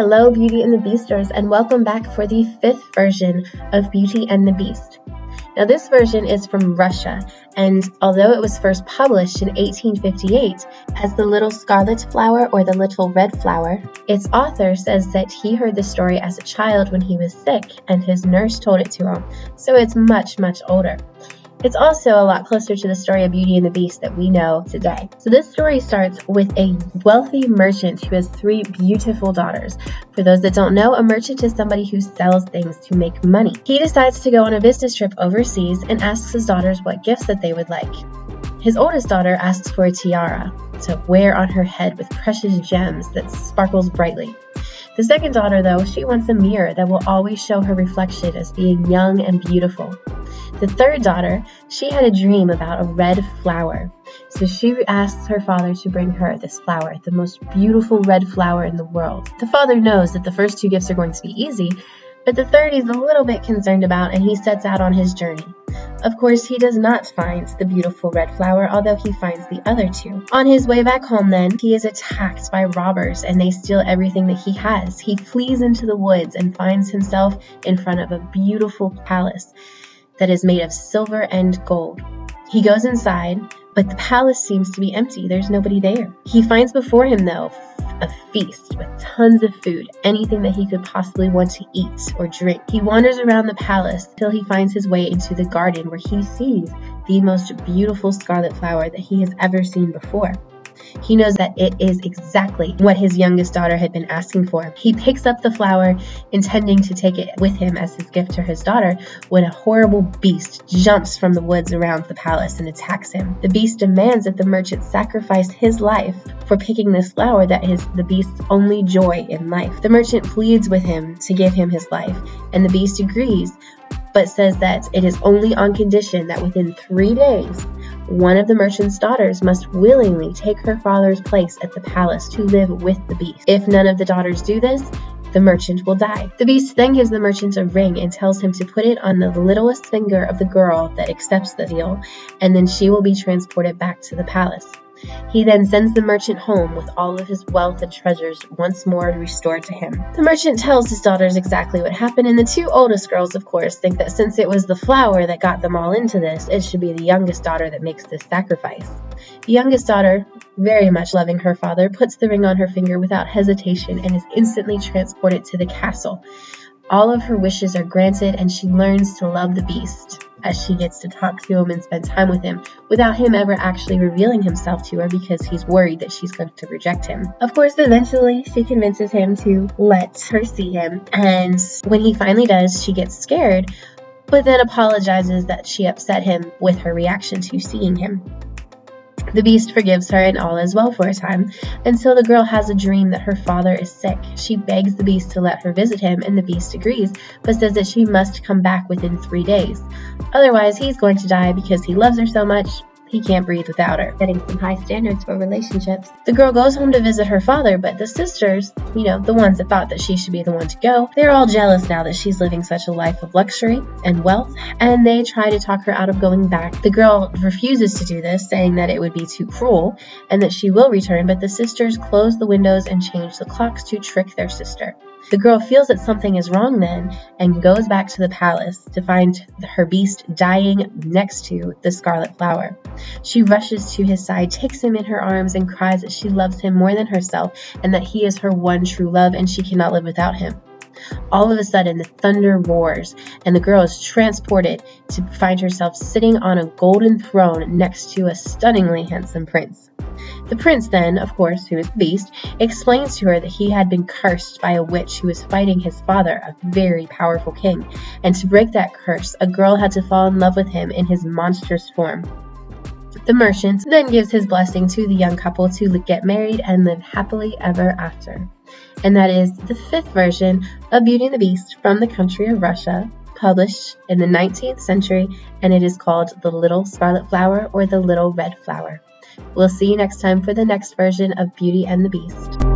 Hello, Beauty and the Beasters, and welcome back for the fifth version of Beauty and the Beast. Now, this version is from Russia, and although it was first published in 1858 as The Little Scarlet Flower or The Little Red Flower, its author says that he heard the story as a child when he was sick and his nurse told it to him, so it's much, much older. It's also a lot closer to the story of Beauty and the Beast that we know today. So, this story starts with a wealthy merchant who has three beautiful daughters. For those that don't know, a merchant is somebody who sells things to make money. He decides to go on a business trip overseas and asks his daughters what gifts that they would like. His oldest daughter asks for a tiara to wear on her head with precious gems that sparkles brightly. The second daughter, though, she wants a mirror that will always show her reflection as being young and beautiful. The third daughter, she had a dream about a red flower. So she asks her father to bring her this flower, the most beautiful red flower in the world. The father knows that the first two gifts are going to be easy, but the third he's a little bit concerned about and he sets out on his journey. Of course, he does not find the beautiful red flower, although he finds the other two. On his way back home, then, he is attacked by robbers and they steal everything that he has. He flees into the woods and finds himself in front of a beautiful palace that is made of silver and gold. He goes inside, but the palace seems to be empty. There's nobody there. He finds before him, though, a feast with tons of food, anything that he could possibly want to eat or drink. He wanders around the palace till he finds his way into the garden where he sees the most beautiful scarlet flower that he has ever seen before. He knows that it is exactly what his youngest daughter had been asking for. He picks up the flower, intending to take it with him as his gift to his daughter, when a horrible beast jumps from the woods around the palace and attacks him. The beast demands that the merchant sacrifice his life for picking this flower that is the beast's only joy in life. The merchant pleads with him to give him his life, and the beast agrees, but says that it is only on condition that within three days one of the merchant's daughters must willingly take her father's place at the palace to live with the beast. If none of the daughters do this, the merchant will die. The beast then gives the merchant a ring and tells him to put it on the littlest finger of the girl that accepts the deal, and then she will be transported back to the palace. He then sends the merchant home with all of his wealth and treasures once more restored to him. The merchant tells his daughters exactly what happened, and the two oldest girls, of course, think that since it was the flower that got them all into this, it should be the youngest daughter that makes this sacrifice. The youngest daughter, very much loving her father, puts the ring on her finger without hesitation and is instantly transported to the castle. All of her wishes are granted, and she learns to love the beast as she gets to talk to him and spend time with him without him ever actually revealing himself to her because he's worried that she's going to reject him. Of course, eventually she convinces him to let her see him, and when he finally does, she gets scared, but then apologizes that she upset him with her reaction to seeing him. The beast forgives her and all is well for a time, until the girl has a dream that her father is sick. She begs the beast to let her visit him, and the beast agrees, but says that she must come back within three days. Otherwise, he's going to die because he loves her so much, he can't breathe without her, setting some high standards for relationships. The girl goes home to visit her father, but the sisters, you know, the ones that thought that she should be the one to go, they're all jealous now that she's living such a life of luxury and wealth, and they try to talk her out of going back. The girl refuses to do this, saying that it would be too cruel and that she will return, but the sisters close the windows and change the clocks to trick their sister. The girl feels that something is wrong then and goes back to the palace to find her beast dying next to the scarlet flower. She rushes to his side, takes him in her arms, and cries that she loves him more than herself and that he is her one true love and she cannot live without him. All of a sudden, the thunder roars, and the girl is transported to find herself sitting on a golden throne next to a stunningly handsome prince. The prince then, of course, who is the beast, explains to her that he had been cursed by a witch who was fighting his father, a very powerful king, and to break that curse, a girl had to fall in love with him in his monstrous form. The merchant then gives his blessing to the young couple to get married and live happily ever after. And that is the fifth version of Beauty and the Beast from the country of Russia, published in the 19th century, and it is called The Little Scarlet Flower or The Little Red Flower. We'll see you next time for the next version of Beauty and the Beast.